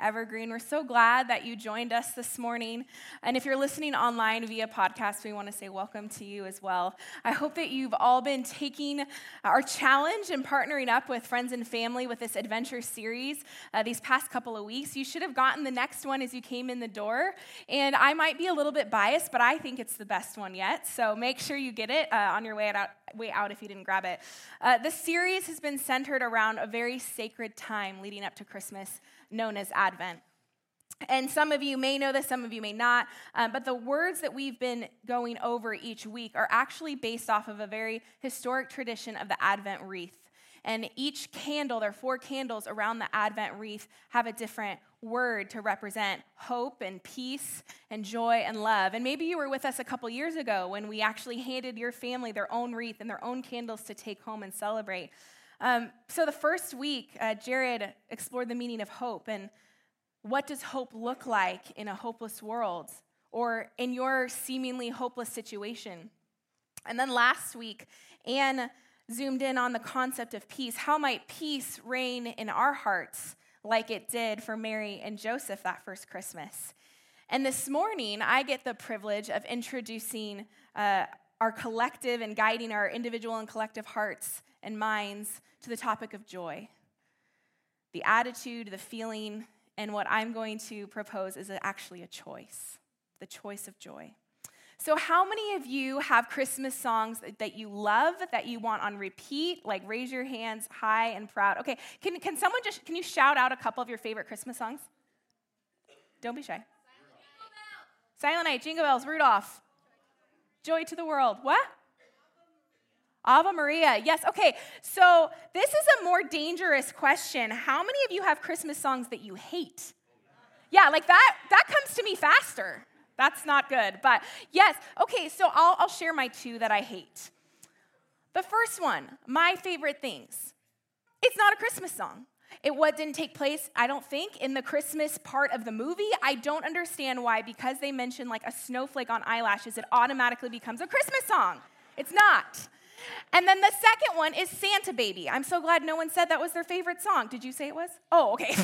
Evergreen. We're so glad that you joined us this morning. And if you're listening online via podcast, we want to say welcome to you as well. I hope that you've all been taking our challenge and partnering up with friends and family with this adventure series uh, these past couple of weeks. You should have gotten the next one as you came in the door. And I might be a little bit biased, but I think it's the best one yet. So make sure you get it uh, on your way out, way out if you didn't grab it. Uh, the series has been centered around a very sacred time leading up to Christmas known as Advent. And some of you may know this, some of you may not, um, but the words that we've been going over each week are actually based off of a very historic tradition of the Advent wreath. And each candle, there are four candles around the Advent wreath, have a different word to represent hope and peace and joy and love. And maybe you were with us a couple years ago when we actually handed your family their own wreath and their own candles to take home and celebrate. Um, so the first week, uh, Jared explored the meaning of hope and what does hope look like in a hopeless world or in your seemingly hopeless situation. And then last week, Anne zoomed in on the concept of peace. How might peace reign in our hearts like it did for Mary and Joseph that first Christmas? And this morning, I get the privilege of introducing uh, our collective and guiding our individual and collective hearts and minds to the topic of joy. The attitude, the feeling, and what I'm going to propose is actually a choice the choice of joy. So, how many of you have Christmas songs that you love, that you want on repeat? Like, raise your hands high and proud. Okay, can, can someone just, can you shout out a couple of your favorite Christmas songs? Don't be shy. Silent Night, Jingle Bells, Rudolph, Joy to the World. What? Ave Maria. Yes. Okay. So this is a more dangerous question. How many of you have Christmas songs that you hate? Yeah, like that. That comes to me faster. That's not good. But yes. Okay. So I'll, I'll share my two that I hate. The first one, my favorite things. It's not a Christmas song. It what didn't take place, I don't think, in the Christmas part of the movie. I don't understand why, because they mention like a snowflake on eyelashes, it automatically becomes a Christmas song. It's not. And then the second one is Santa Baby. I'm so glad no one said that was their favorite song. Did you say it was? Oh, okay.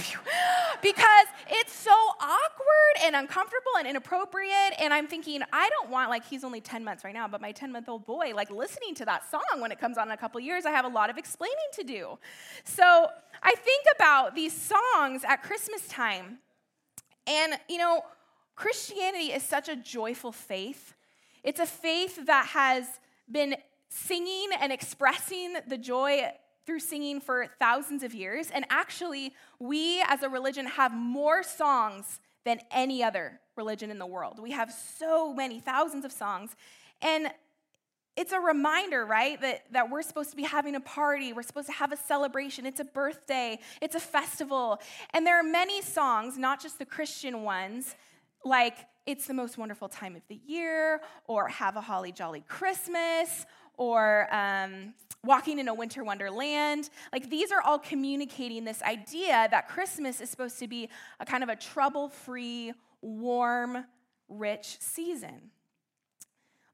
because it's so awkward and uncomfortable and inappropriate. And I'm thinking, I don't want, like, he's only 10 months right now, but my 10 month old boy, like, listening to that song when it comes on in a couple years, I have a lot of explaining to do. So I think about these songs at Christmas time. And, you know, Christianity is such a joyful faith. It's a faith that has been singing and expressing the joy through singing for thousands of years. And actually, we as a religion have more songs than any other religion in the world. We have so many, thousands of songs. And it's a reminder, right, that, that we're supposed to be having a party. We're supposed to have a celebration. It's a birthday. It's a festival. And there are many songs, not just the Christian ones, like It's the Most Wonderful Time of the Year, or Have a Holly Jolly Christmas, or um, walking in a winter wonderland. Like these are all communicating this idea that Christmas is supposed to be a kind of a trouble free, warm, rich season.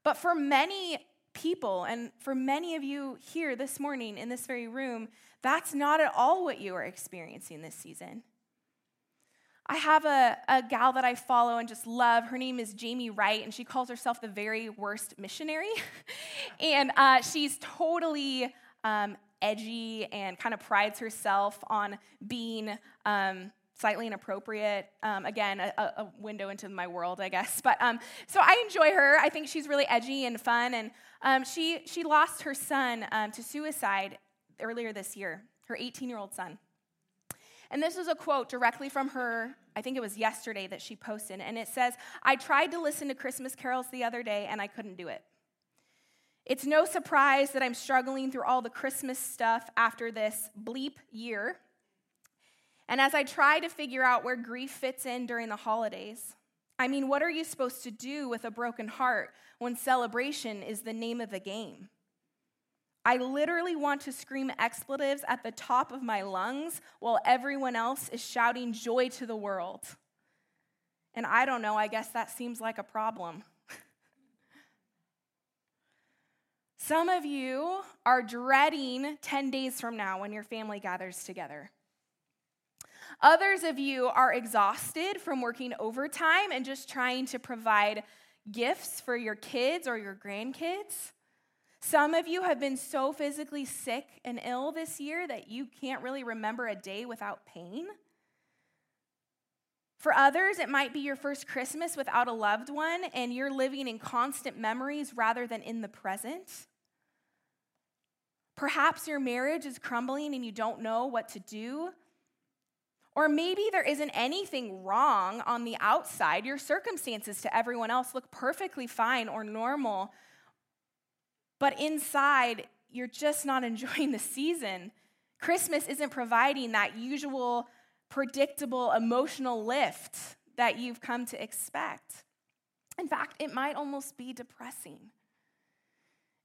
But for many people, and for many of you here this morning in this very room, that's not at all what you are experiencing this season. I have a, a gal that I follow and just love. Her name is Jamie Wright, and she calls herself the very worst missionary. and uh, she's totally um, edgy and kind of prides herself on being um, slightly inappropriate. Um, again, a, a, window into my world, I guess. But um, so I enjoy her. I think she's really edgy and fun. And um, she she lost her son um, to suicide earlier this year. Her 18 year old son. And this is a quote directly from her, I think it was yesterday that she posted. And it says, I tried to listen to Christmas carols the other day and I couldn't do it. It's no surprise that I'm struggling through all the Christmas stuff after this bleep year. And as I try to figure out where grief fits in during the holidays, I mean, what are you supposed to do with a broken heart when celebration is the name of the game? I literally want to scream expletives at the top of my lungs while everyone else is shouting joy to the world. And I don't know, I guess that seems like a problem. Some of you are dreading 10 days from now when your family gathers together. Others of you are exhausted from working overtime and just trying to provide gifts for your kids or your grandkids. Some of you have been so physically sick and ill this year that you can't really remember a day without pain. For others, it might be your first Christmas without a loved one and you're living in constant memories rather than in the present. Perhaps your marriage is crumbling and you don't know what to do. Or maybe there isn't anything wrong on the outside. Your circumstances to everyone else look perfectly fine or normal. But inside, you're just not enjoying the season. Christmas isn't providing that usual, predictable emotional lift that you've come to expect. In fact, it might almost be depressing.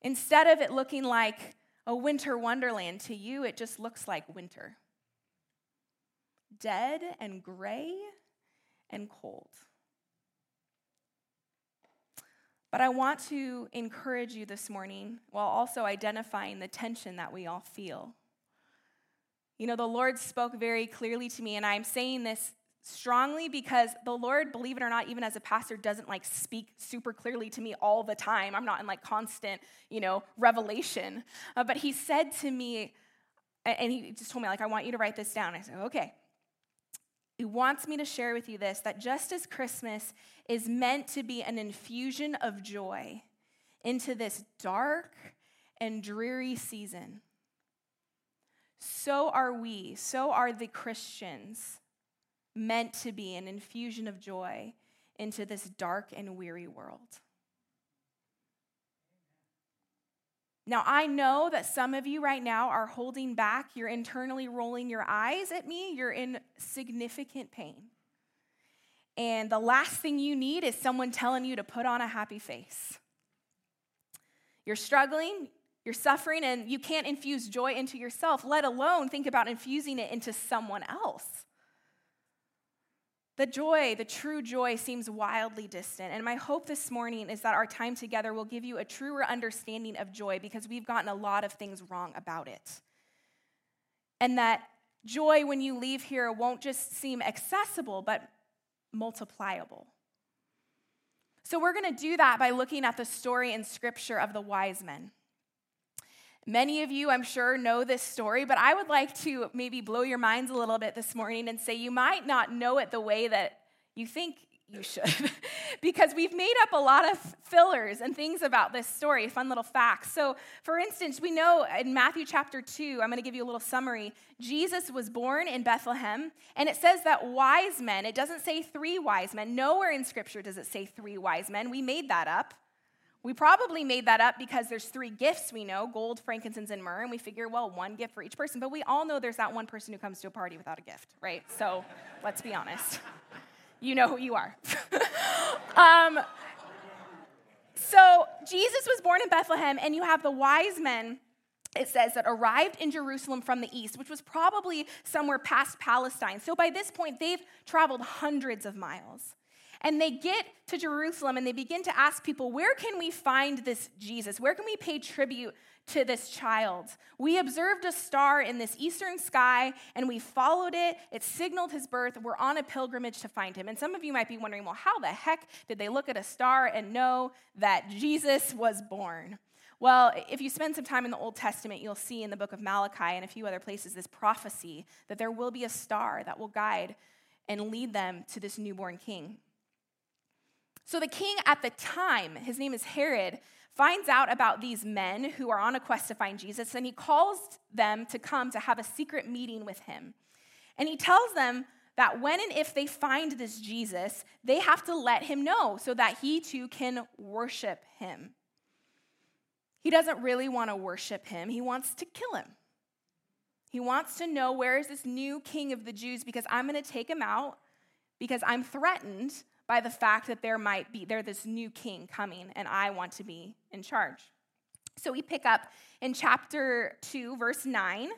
Instead of it looking like a winter wonderland, to you, it just looks like winter dead and gray and cold. But I want to encourage you this morning while also identifying the tension that we all feel. You know, the Lord spoke very clearly to me, and I'm saying this strongly because the Lord, believe it or not, even as a pastor, doesn't like speak super clearly to me all the time. I'm not in like constant, you know, revelation. Uh, but He said to me, and He just told me, like, I want you to write this down. I said, okay. He wants me to share with you this that just as Christmas is meant to be an infusion of joy into this dark and dreary season, so are we, so are the Christians meant to be an infusion of joy into this dark and weary world. Now, I know that some of you right now are holding back. You're internally rolling your eyes at me. You're in significant pain. And the last thing you need is someone telling you to put on a happy face. You're struggling, you're suffering, and you can't infuse joy into yourself, let alone think about infusing it into someone else. The joy, the true joy, seems wildly distant. And my hope this morning is that our time together will give you a truer understanding of joy because we've gotten a lot of things wrong about it. And that joy, when you leave here, won't just seem accessible, but multipliable. So, we're going to do that by looking at the story in Scripture of the wise men. Many of you, I'm sure, know this story, but I would like to maybe blow your minds a little bit this morning and say you might not know it the way that you think you should, because we've made up a lot of fillers and things about this story, fun little facts. So, for instance, we know in Matthew chapter 2, I'm going to give you a little summary. Jesus was born in Bethlehem, and it says that wise men, it doesn't say three wise men. Nowhere in Scripture does it say three wise men. We made that up. We probably made that up because there's three gifts we know gold, frankincense, and myrrh, and we figure, well, one gift for each person. But we all know there's that one person who comes to a party without a gift, right? So let's be honest. You know who you are. um, so Jesus was born in Bethlehem, and you have the wise men it says that arrived in Jerusalem from the east, which was probably somewhere past Palestine. So by this point, they've traveled hundreds of miles. And they get to Jerusalem and they begin to ask people, where can we find this Jesus? Where can we pay tribute to this child? We observed a star in this eastern sky and we followed it. It signaled his birth. We're on a pilgrimage to find him. And some of you might be wondering, well, how the heck did they look at a star and know that Jesus was born? Well, if you spend some time in the Old Testament, you'll see in the book of Malachi and a few other places this prophecy that there will be a star that will guide and lead them to this newborn king. So the king at the time, his name is Herod, finds out about these men who are on a quest to find Jesus, and he calls them to come to have a secret meeting with him. And he tells them that when and if they find this Jesus, they have to let him know so that he too can worship him. He doesn't really want to worship him, he wants to kill him. He wants to know where is this new king of the Jews because I'm going to take him out because I'm threatened by the fact that there might be there this new king coming and I want to be in charge. So we pick up in chapter 2 verse 9.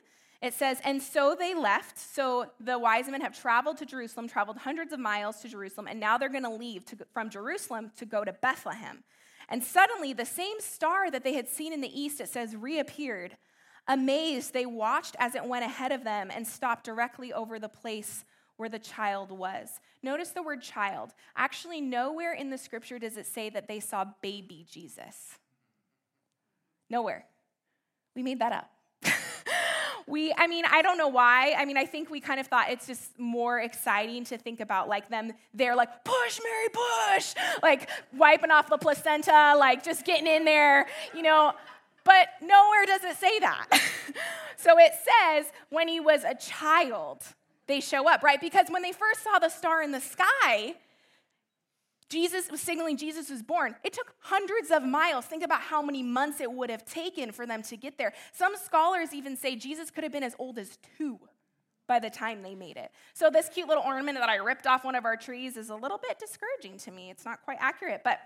It says, And so they left. So the wise men have traveled to Jerusalem, traveled hundreds of miles to Jerusalem, and now they're going to leave from Jerusalem to go to Bethlehem. And suddenly, the same star that they had seen in the east, it says, reappeared. Amazed, they watched as it went ahead of them and stopped directly over the place where the child was. Notice the word child. Actually, nowhere in the scripture does it say that they saw baby Jesus. Nowhere. We made that up. we, I mean, I don't know why. I mean, I think we kind of thought it's just more exciting to think about like them, they're like, push, Mary, push, like wiping off the placenta, like just getting in there, you know. But nowhere does it say that. so it says when he was a child, they show up, right? Because when they first saw the star in the sky, Jesus was signaling Jesus was born. It took hundreds of miles. Think about how many months it would have taken for them to get there. Some scholars even say Jesus could have been as old as two by the time they made it. So, this cute little ornament that I ripped off one of our trees is a little bit discouraging to me. It's not quite accurate, but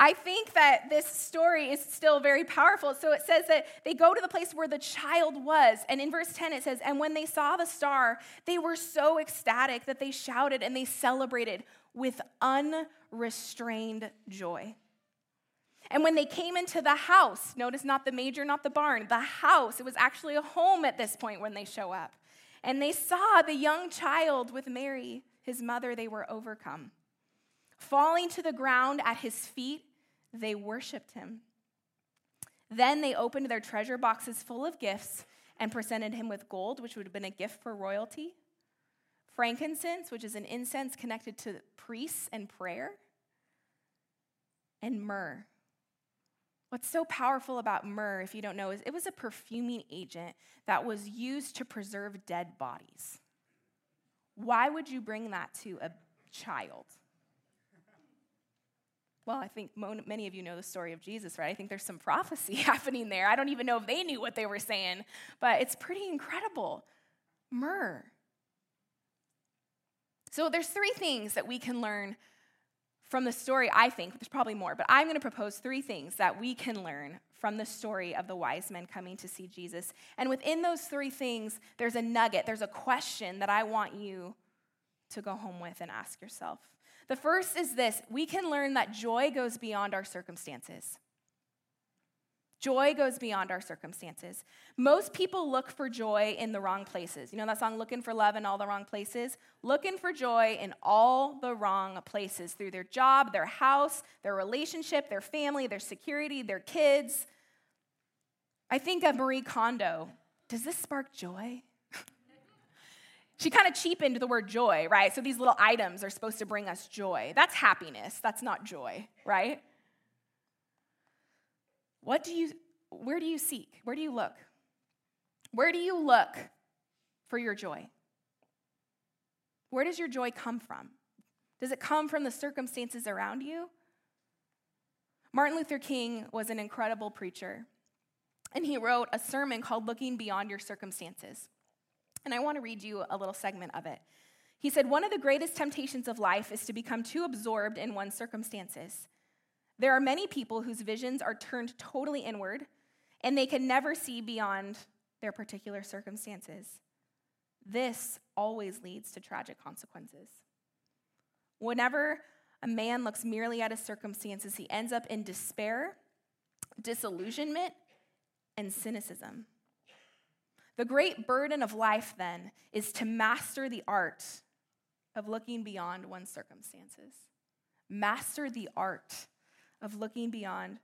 I think that this story is still very powerful. So it says that they go to the place where the child was. And in verse 10, it says, And when they saw the star, they were so ecstatic that they shouted and they celebrated with unrestrained joy. And when they came into the house, notice not the major, not the barn, the house, it was actually a home at this point when they show up. And they saw the young child with Mary, his mother, they were overcome. Falling to the ground at his feet, they worshiped him. Then they opened their treasure boxes full of gifts and presented him with gold, which would have been a gift for royalty, frankincense, which is an incense connected to priests and prayer, and myrrh. What's so powerful about myrrh, if you don't know, is it was a perfuming agent that was used to preserve dead bodies. Why would you bring that to a child? Well, I think many of you know the story of Jesus, right? I think there's some prophecy happening there. I don't even know if they knew what they were saying, but it's pretty incredible. Myrrh. So there's three things that we can learn from the story, I think. There's probably more, but I'm going to propose three things that we can learn from the story of the wise men coming to see Jesus. And within those three things, there's a nugget, there's a question that I want you to go home with and ask yourself. The first is this we can learn that joy goes beyond our circumstances. Joy goes beyond our circumstances. Most people look for joy in the wrong places. You know that song, Looking for Love in All the Wrong Places? Looking for joy in all the wrong places through their job, their house, their relationship, their family, their security, their kids. I think of Marie Kondo. Does this spark joy? She kind of cheapened the word joy, right? So these little items are supposed to bring us joy. That's happiness, that's not joy, right? What do you, where do you seek? Where do you look? Where do you look for your joy? Where does your joy come from? Does it come from the circumstances around you? Martin Luther King was an incredible preacher, and he wrote a sermon called Looking Beyond Your Circumstances. And I want to read you a little segment of it. He said, One of the greatest temptations of life is to become too absorbed in one's circumstances. There are many people whose visions are turned totally inward, and they can never see beyond their particular circumstances. This always leads to tragic consequences. Whenever a man looks merely at his circumstances, he ends up in despair, disillusionment, and cynicism. The great burden of life, then, is to master the art of looking beyond one's circumstances. Master the art of looking beyond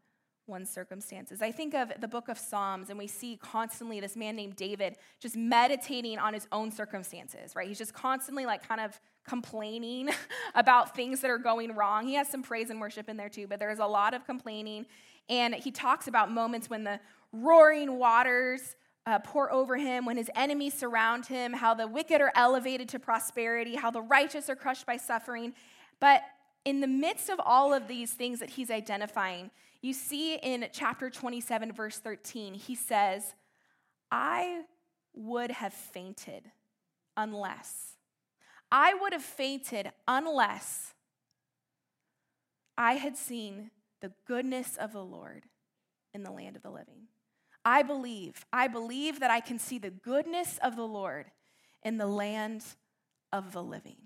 one's circumstances. I think of the book of Psalms, and we see constantly this man named David just meditating on his own circumstances, right? He's just constantly like kind of complaining about things that are going wrong. He has some praise and worship in there too, but there's a lot of complaining. And he talks about moments when the roaring waters uh, pour over him, when his enemies surround him, how the wicked are elevated to prosperity, how the righteous are crushed by suffering. But in the midst of all of these things that he's identifying, you see in chapter 27, verse 13, he says, I would have fainted unless. I would have fainted unless I had seen the goodness of the Lord in the land of the living. I believe, I believe that I can see the goodness of the Lord in the land of the living.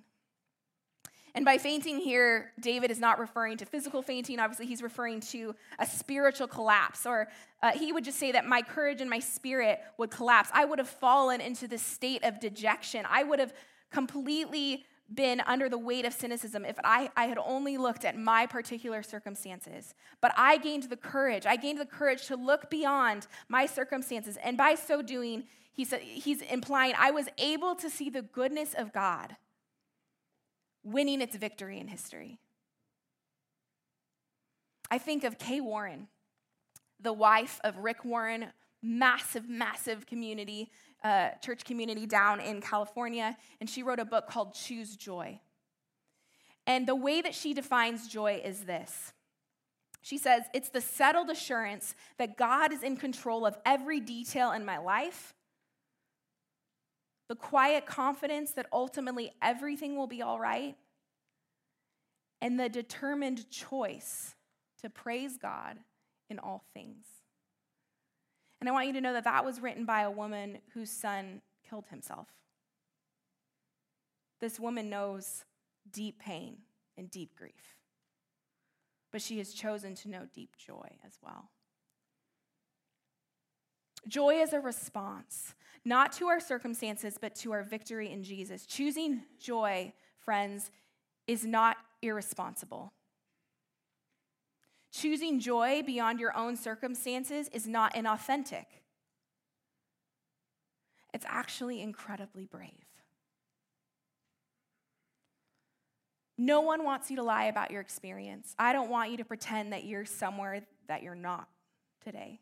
And by fainting here, David is not referring to physical fainting. Obviously, he's referring to a spiritual collapse. Or uh, he would just say that my courage and my spirit would collapse. I would have fallen into this state of dejection. I would have completely been under the weight of cynicism if I, I had only looked at my particular circumstances. But I gained the courage. I gained the courage to look beyond my circumstances. And by so doing, he said, he's implying I was able to see the goodness of God winning its victory in history. I think of Kay Warren, the wife of Rick Warren, massive, massive community, church community down in California, and she wrote a book called Choose Joy. And the way that she defines joy is this. She says, It's the settled assurance that God is in control of every detail in my life, the quiet confidence that ultimately everything will be all right, and the determined choice to praise God in all things. And I want you to know that that was written by a woman whose son killed himself. This woman knows deep pain and deep grief, but she has chosen to know deep joy as well. Joy is a response, not to our circumstances, but to our victory in Jesus. Choosing joy, friends, is not irresponsible. Choosing joy beyond your own circumstances is not inauthentic. It's actually incredibly brave. No one wants you to lie about your experience. I don't want you to pretend that you're somewhere that you're not today.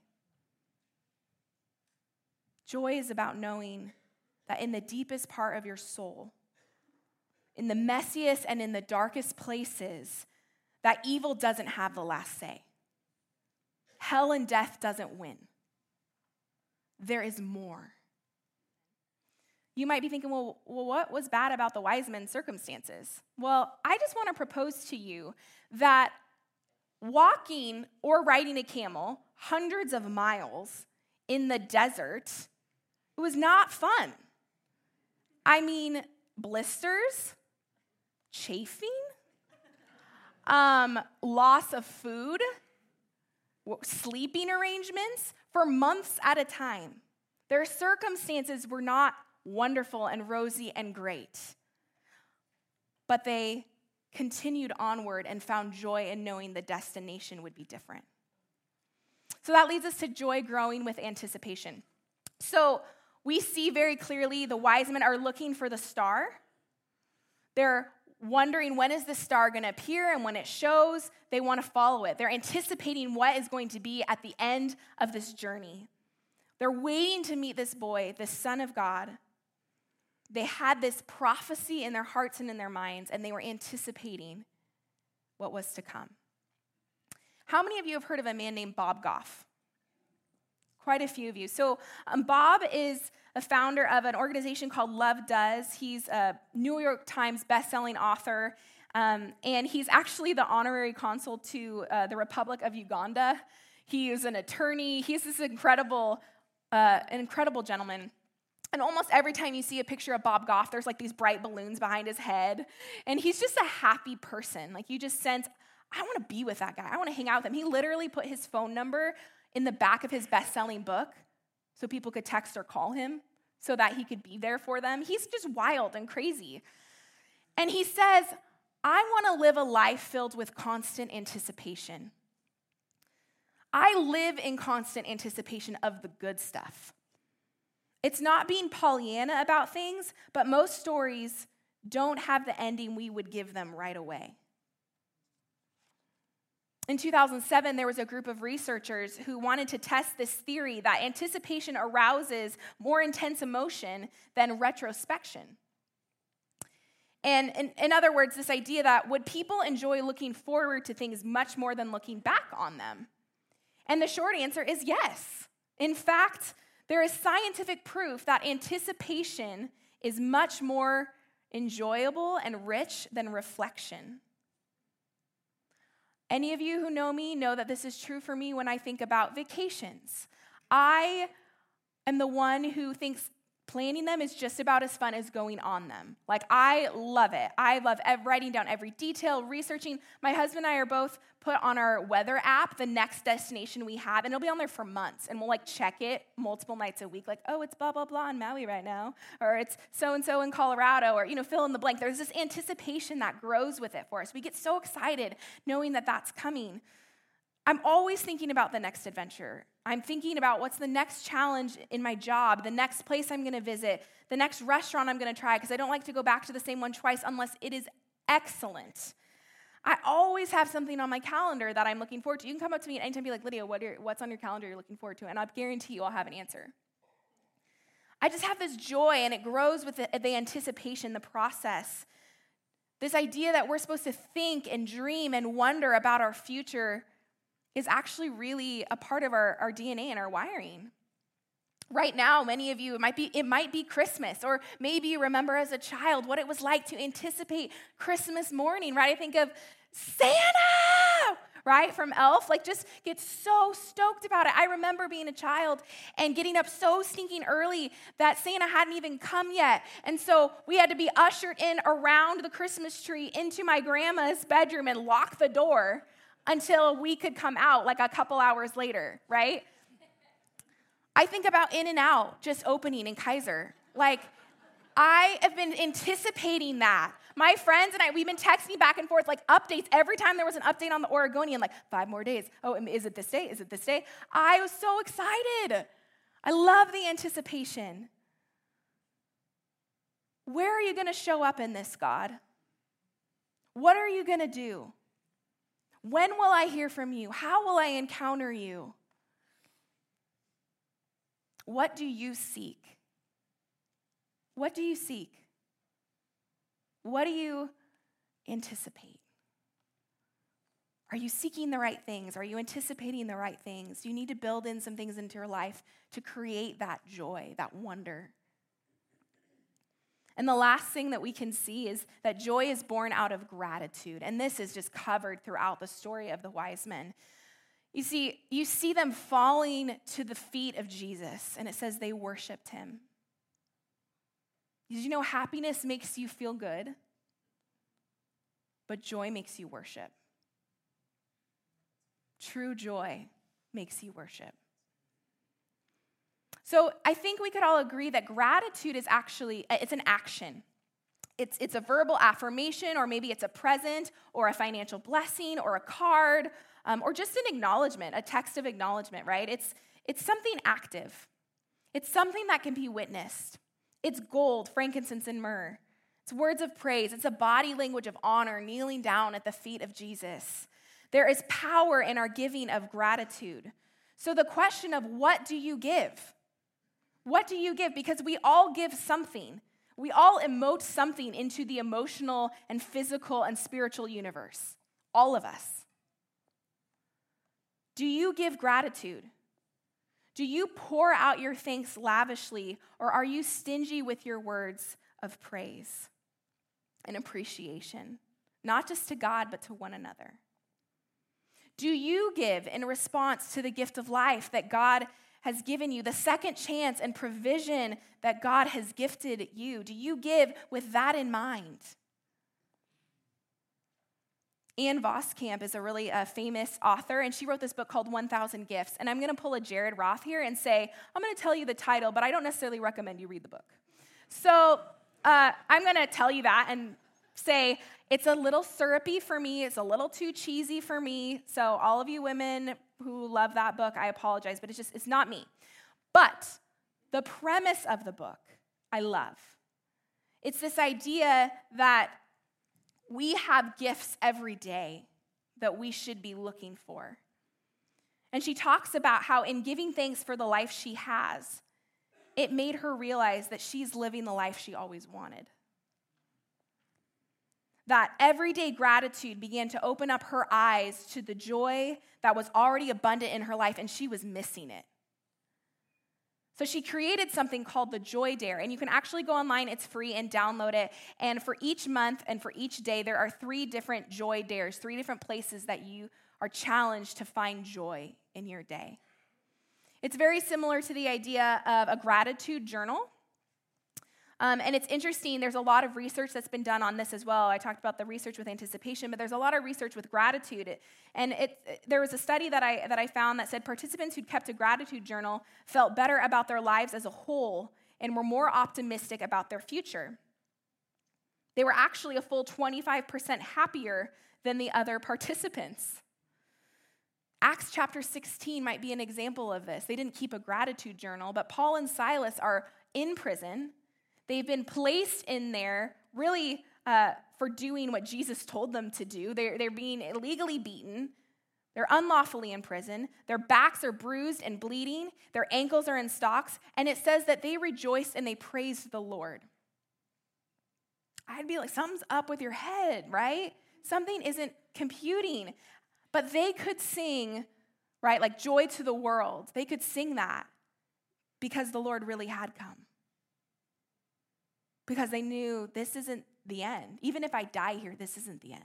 Joy is about knowing that in the deepest part of your soul, in the messiest and in the darkest places, that evil doesn't have the last say. Hell and death doesn't win. There is more. You might be thinking, well, well, what was bad about the wise men's circumstances? Well, I just want to propose to you that walking or riding a camel hundreds of miles in the desert it was not fun. I mean, blisters, chafing, um, loss of food, sleeping arrangements for months at a time. Their circumstances were not wonderful and rosy and great, but they continued onward and found joy in knowing the destination would be different. So that leads us to joy growing with anticipation. So we see very clearly the wise men are looking for the star. They're wondering when is the star going to appear and when it shows they want to follow it. They're anticipating what is going to be at the end of this journey. They're waiting to meet this boy the son of god. They had this prophecy in their hearts and in their minds and they were anticipating what was to come. How many of you have heard of a man named bob goff? Quite a few of you. So um, bob is a founder of an organization called Love Does. He's a New York Times bestselling author, um, and he's actually the honorary consul to uh, the Republic of Uganda. He is an attorney. He's this incredible, uh, incredible gentleman. And almost every time you see a picture of Bob Goff, there's like these bright balloons behind his head. And he's just a happy person. Like you just sense, I want to be with that guy. I want to hang out with him. He literally put his phone number in the back of his best selling book so people could text or call him so that he could be there for them. He's just wild and crazy. And he says, I want to live a life filled with constant anticipation. I live in constant anticipation of the good stuff. It's not being Pollyanna about things, but most stories don't have the ending we would give them right away. In 2007, there was a group of researchers who wanted to test this theory that anticipation arouses more intense emotion than retrospection. And in, in, other words, this idea that would people enjoy looking forward to things much more than looking back on them? And the short answer is yes. In fact, there is scientific proof that anticipation is much more enjoyable and rich than reflection. Any of you who know me know that this is true for me when I think about vacations. I am the one who thinks Planning them is just about as fun as going on them. Like, I love it. I love writing down every detail, researching. My husband and I are both put on our weather app the next destination we have, and it'll be on there for months. And we'll like check it multiple nights a week, like, oh, it's blah, blah, blah in Maui right now, or it's so and so in Colorado, or, you know, fill in the blank. There's this anticipation that grows with it for us. We get so excited knowing that that's coming. I'm always thinking about the next adventure. I'm thinking about what's the next challenge in my job, the next place I'm gonna visit, the next restaurant I'm gonna try, because I don't like to go back to the same one twice unless it is excellent. I always have something on my calendar that I'm looking forward to. You can come up to me at any time and be like, Lydia, what are, what's on your calendar you're looking forward to? And I guarantee you I'll have an answer. I just have this joy, and it grows with the, the anticipation, the process. This idea that we're supposed to think and dream and wonder about our future is actually really a part of our, our DNA and our wiring. Right now, many of you, it might be it might be Christmas, or maybe you remember as a child what it was like to anticipate Christmas morning, right? I think of Santa, right, from Elf, like just get so stoked about it. I remember being a child and getting up so stinking early that Santa hadn't even come yet. And so we had to be ushered in around the Christmas tree into my grandma's bedroom and lock the door until we could come out like a couple hours later, right? I think about In-N-Out just opening in Keizer. Like, I have been anticipating that. My friends and I, we've been texting back and forth like updates every time there was an update on the Oregonian, like five more days. Oh, is it this day? Is it this day? I was so excited. I love the anticipation. Where are you going to show up in this, God? What are you going to do? When will I hear from you? How will I encounter you? What do you seek? What do you seek? What do you anticipate? Are you seeking the right things? Are you anticipating the right things? You need to build in some things into your life to create that joy, that wonder? And the last thing that we can see is that joy is born out of gratitude. And this is just covered throughout the story of the wise men. You see, you see them falling to the feet of Jesus, and it says they worshiped him. Did you know happiness makes you feel good, but joy makes you worship? True joy makes you worship. So I think we could all agree that gratitude is actually it's an action. It's, it's a verbal affirmation, or maybe it's a present, or a financial blessing, or a card, um, or just an acknowledgement, a text of acknowledgement, right? It's, it's something active. It's something that can be witnessed. It's gold, frankincense, and myrrh. It's words of praise. It's a body language of honor, kneeling down at the feet of Jesus. There is power in our giving of gratitude. So, the question of what do you give? What do you give? Because we all give something. We all emote something into the emotional and physical and spiritual universe. All of us. Do you give gratitude? Do you pour out your thanks lavishly, or are you stingy with your words of praise and appreciation, not just to God, but to one another? Do you give in response to the gift of life that God has given you, the second chance and provision that God has gifted you? Do you give with that in mind? Ann Voskamp is a really uh, famous author, and she wrote this book called 1,000 Gifts. And I'm going to pull a Jared Roth here and say, I'm going to tell you the title, but I don't necessarily recommend you read the book. So uh, I'm going to tell you that and say, it's a little syrupy for me. It's a little too cheesy for me. So, all of you women who love that book, I apologize, but it's just, it's not me. But the premise of the book, I love. It's this idea that we have gifts every day that we should be looking for. And she talks about how, in giving thanks for the life she has, it made her realize that she's living the life she always wanted that everyday gratitude began to open up her eyes to the joy that was already abundant in her life, and she was missing it. So she created something called the Joy Dare, and you can actually go online, it's free, and download it. And for each month and for each day, there are three different Joy Dares, three different places that you are challenged to find joy in your day. It's very similar to the idea of a gratitude journal Um, and it's interesting, there's a lot of research that's been done on this as well. I talked about the research with anticipation, but there's a lot of research with gratitude. And it, there was a study that I, that I found that said participants who'd kept a gratitude journal felt better about their lives as a whole and were more optimistic about their future. They were actually a full 25% happier than the other participants. Acts chapter 16 might be an example of this. They didn't keep a gratitude journal, but Paul and Silas are in prison They've been placed in there really uh, for doing what Jesus told them to do. They're, they're being illegally beaten. They're unlawfully in prison. Their backs are bruised and bleeding. Their ankles are in stocks. And it says that they rejoiced and they praised the Lord. I'd be like, something's up with your head, right? Something isn't computing. But they could sing, right, like joy to the world. They could sing that because the Lord really had come because they knew this isn't the end. Even if I die here, this isn't the end.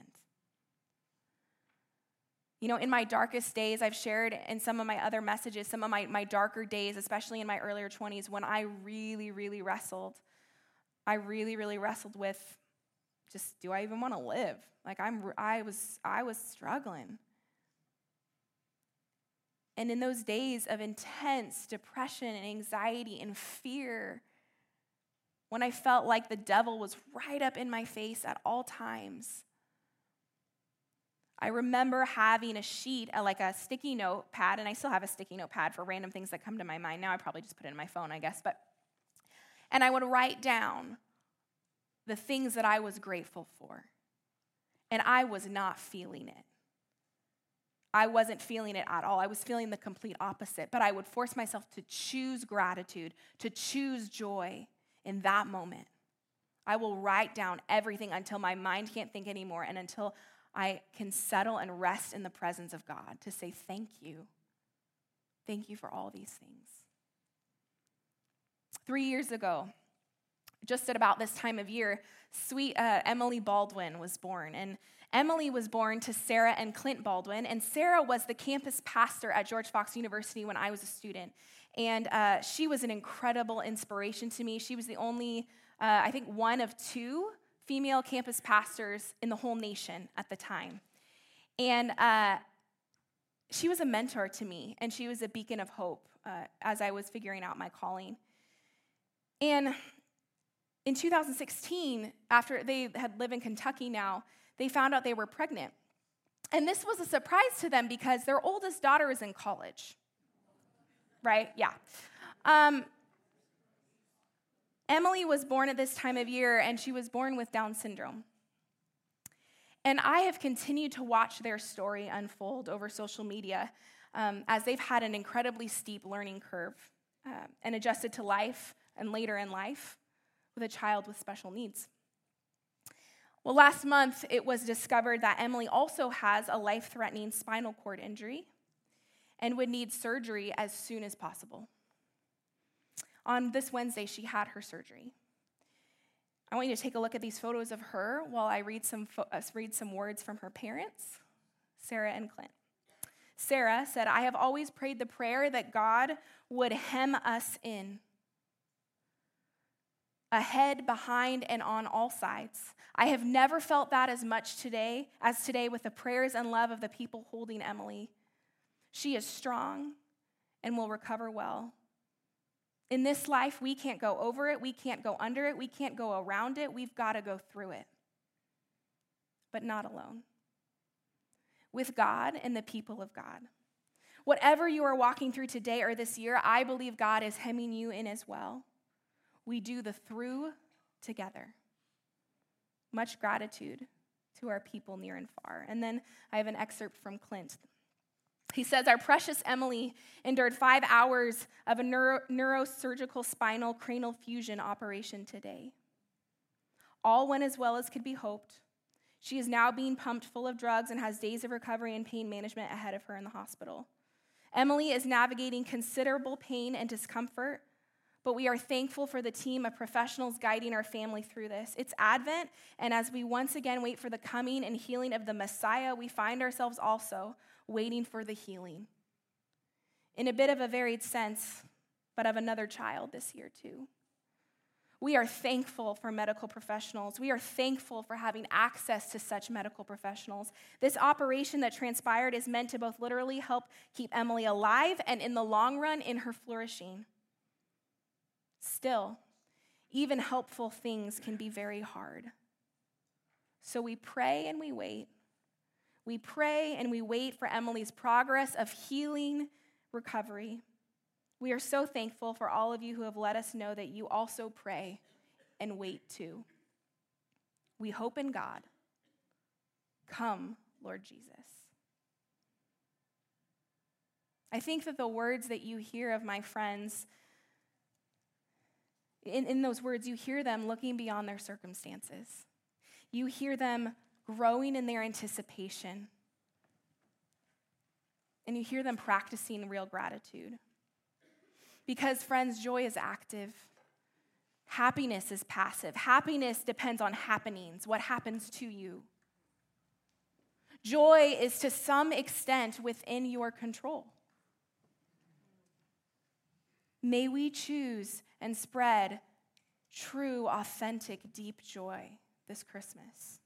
You know, in my darkest days, I've shared in some of my other messages, some of my, my darker days, especially in my earlier 20s, when I really, really wrestled. I really, really wrestled with just, do I even want to live? Like I'm, I was, I was struggling. And in those days of intense depression and anxiety and fear, when I felt like the devil was right up in my face at all times. I remember having a sheet, uh, like a sticky note pad, and I still have a sticky note pad for random things that come to my mind. Now I probably just put it in my phone, I guess. But and I would write down the things that I was grateful for. And I was not feeling it. I wasn't feeling it at all. I was feeling the complete opposite. But I would force myself to choose gratitude, to choose joy in that moment. I will write down everything until my mind can't think anymore and until I can settle and rest in the presence of God to say, Thank you. Thank you for all these things. Three years ago, just at about this time of year, sweet uh, Emily Baldwin was born. And Emily was born to Sarah and Clint Baldwin. And Sarah was the campus pastor at George Fox University when I was a student. And uh, she was an incredible inspiration to me. She was the only, uh, I think, one of two female campus pastors in the whole nation at the time. And uh, she was a mentor to me, and she was a beacon of hope uh, as I was figuring out my calling. And in 2016, after they had lived in Kentucky now, they found out they were pregnant. And this was a surprise to them because their oldest daughter is in college right? Yeah. Um, Emily was born at this time of year, and she was born with Down syndrome. And I have continued to watch their story unfold over social media um, as they've had an incredibly steep learning curve uh, and adjusted to life and later in life with a child with special needs. Well, last month it was discovered that Emily also has a life threatening spinal cord injury and would need surgery as soon as possible. On this Wednesday, she had her surgery. I want you to take a look at these photos of her while I read some, fo- uh, read some words from her parents, Sarah and Clint. Sarah said, I have always prayed the prayer that God would hem us in, ahead, behind, and on all sides. I have never felt that as much today as today with the prayers and love of the people holding Emily she is strong and will recover well. In this life, we can't go over it, we can't go under it, we can't go around it, we've got to go through it. But not alone. With God and the people of God. Whatever you are walking through today or this year, I believe God is hemming you in as well. We do the through together. Much gratitude to our people near and far. And then I have an excerpt from Clint he says, Our precious Emily endured five hours of a neuro- neurosurgical spinal cranial fusion operation today. All went as well as could be hoped. She is now being pumped full of drugs and has days of recovery and pain management ahead of her in the hospital. Emily is navigating considerable pain and discomfort, but we are thankful for the team of professionals guiding our family through this. It's Advent, and as we once again wait for the coming and healing of the Messiah, we find ourselves also waiting for the healing. In a bit of a varied sense, but of another child this year too. We are thankful for medical professionals. We are thankful for having access to such medical professionals. This operation that transpired is meant to both literally help keep Emily alive and, in the long run, in her flourishing. Still, even helpful things can be very hard. So we pray and we wait. We pray and we wait for Emily's progress of healing, recovery. We are so thankful for all of you who have let us know that you also pray and wait too. We hope in God. Come, Lord Jesus. I think that the words that you hear of my friends, in, in those words, you hear them looking beyond their circumstances. You hear them growing in their anticipation. And you hear them practicing real gratitude. Because, friends, joy is active. Happiness is passive. Happiness depends on happenings, what happens to you. Joy is to some extent within your control. May we choose and spread true, authentic, deep joy this Christmas.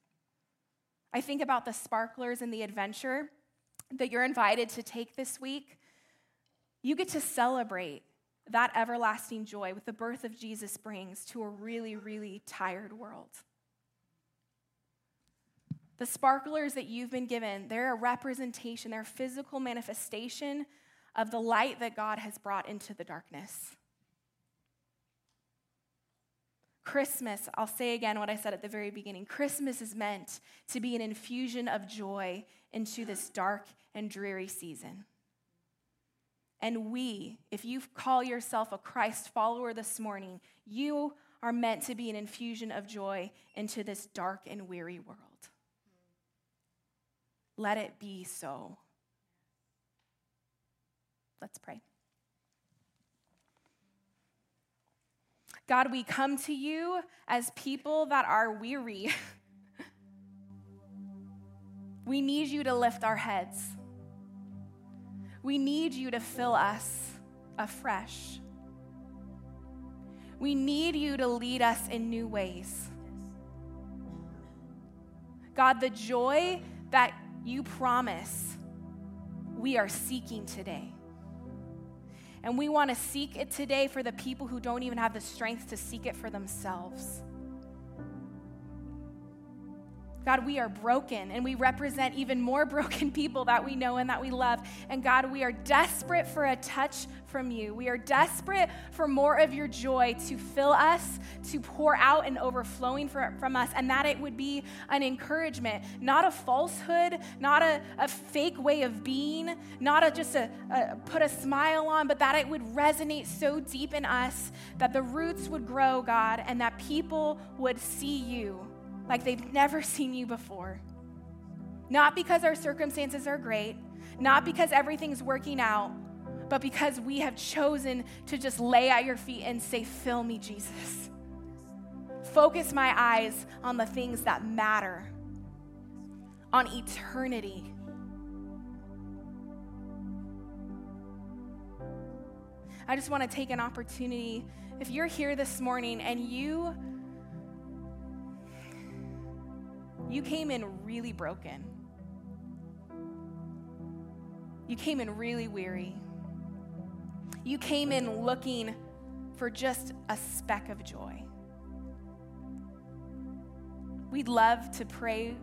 I think about the sparklers and the adventure that you're invited to take this week. You get to celebrate that everlasting joy with the birth of Jesus brings to a really, really tired world. The sparklers that you've been given, they're a representation, they're a physical manifestation of the light that God has brought into the darkness. Christmas, I'll say again what I said at the very beginning Christmas is meant to be an infusion of joy into this dark and dreary season. And we, if you call yourself a Christ follower this morning, you are meant to be an infusion of joy into this dark and weary world. Let it be so. Let's pray. God, we come to you as people that are weary. we need you to lift our heads. We need you to fill us afresh. We need you to lead us in new ways. God, the joy that you promise, we are seeking today. And we want to seek it today for the people who don't even have the strength to seek it for themselves. God, we are broken and we represent even more broken people that we know and that we love. And God, we are desperate for a touch from you. We are desperate for more of your joy to fill us, to pour out and overflowing for, from us, and that it would be an encouragement, not a falsehood, not a, a fake way of being, not a, just a, a put a smile on, but that it would resonate so deep in us that the roots would grow, God, and that people would see you like they've never seen you before. Not because our circumstances are great, not because everything's working out, but because we have chosen to just lay at your feet and say, Fill me, Jesus. Focus my eyes on the things that matter, on eternity. I just want to take an opportunity. If you're here this morning and you You came in really broken. You came in really weary. You came in looking for just a speck of joy. We'd love to pray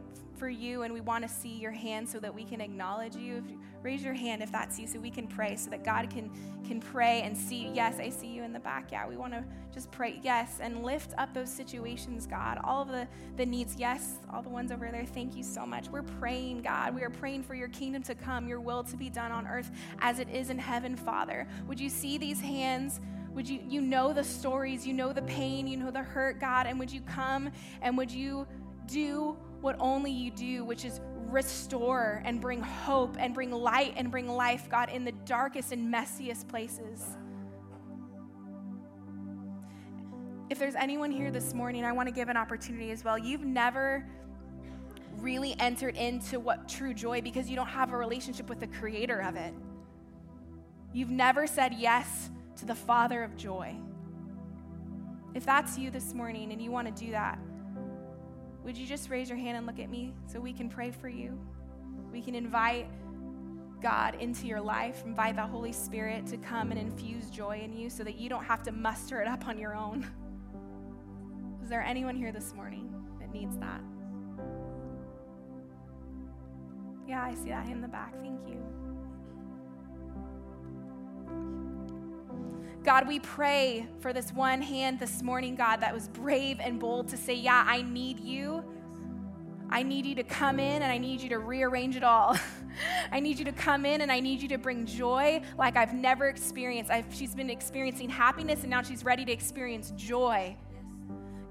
for you and we want to see your hand so that we can acknowledge you. If, raise your hand if that's you so we can pray so that God can can pray and see yes I see you in the back. Yeah we want to just pray yes and lift up those situations God. All of the the needs yes all the ones over there thank you so much. We're praying God. We are praying for your kingdom to come your will to be done on earth as it is in heaven Father. Would you see these hands? Would you you know the stories you know the pain you know the hurt God and would you come and would you do what only you do, which is restore and bring hope and bring light and bring life, God, in the darkest and messiest places. If there's anyone here this morning, I want to give an opportunity as well. You've never really entered into what true joy because you don't have a relationship with the creator of it. You've never said yes to the Father of joy. If that's you this morning and you want to do that, would you just raise your hand and look at me so we can pray for you? We can invite God into your life, invite the Holy Spirit to come and infuse joy in you so that you don't have to muster it up on your own. Is there anyone here this morning that needs that? Yeah, I see that in the back. Thank you. God, we pray for this one hand this morning, God, that was brave and bold to say, Yeah, I need you. I need you to come in and I need you to rearrange it all. I need you to come in and I need you to bring joy like I've never experienced. I've, she's been experiencing happiness and now she's ready to experience joy.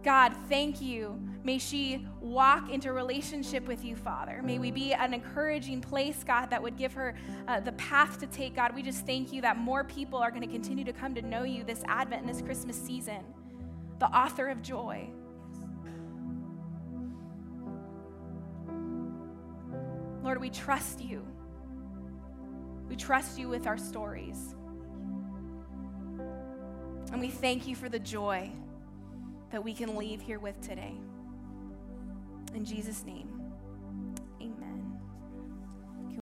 God, thank you. May she walk into relationship with you, Father. May we be an encouraging place, God, that would give her uh, the path to take. God, we just thank you that more people are going to continue to come to know you this Advent and this Christmas season, the author of joy. Lord, we trust you. We trust you with our stories. And we thank you for the joy that we can leave here with today. In Jesus' name.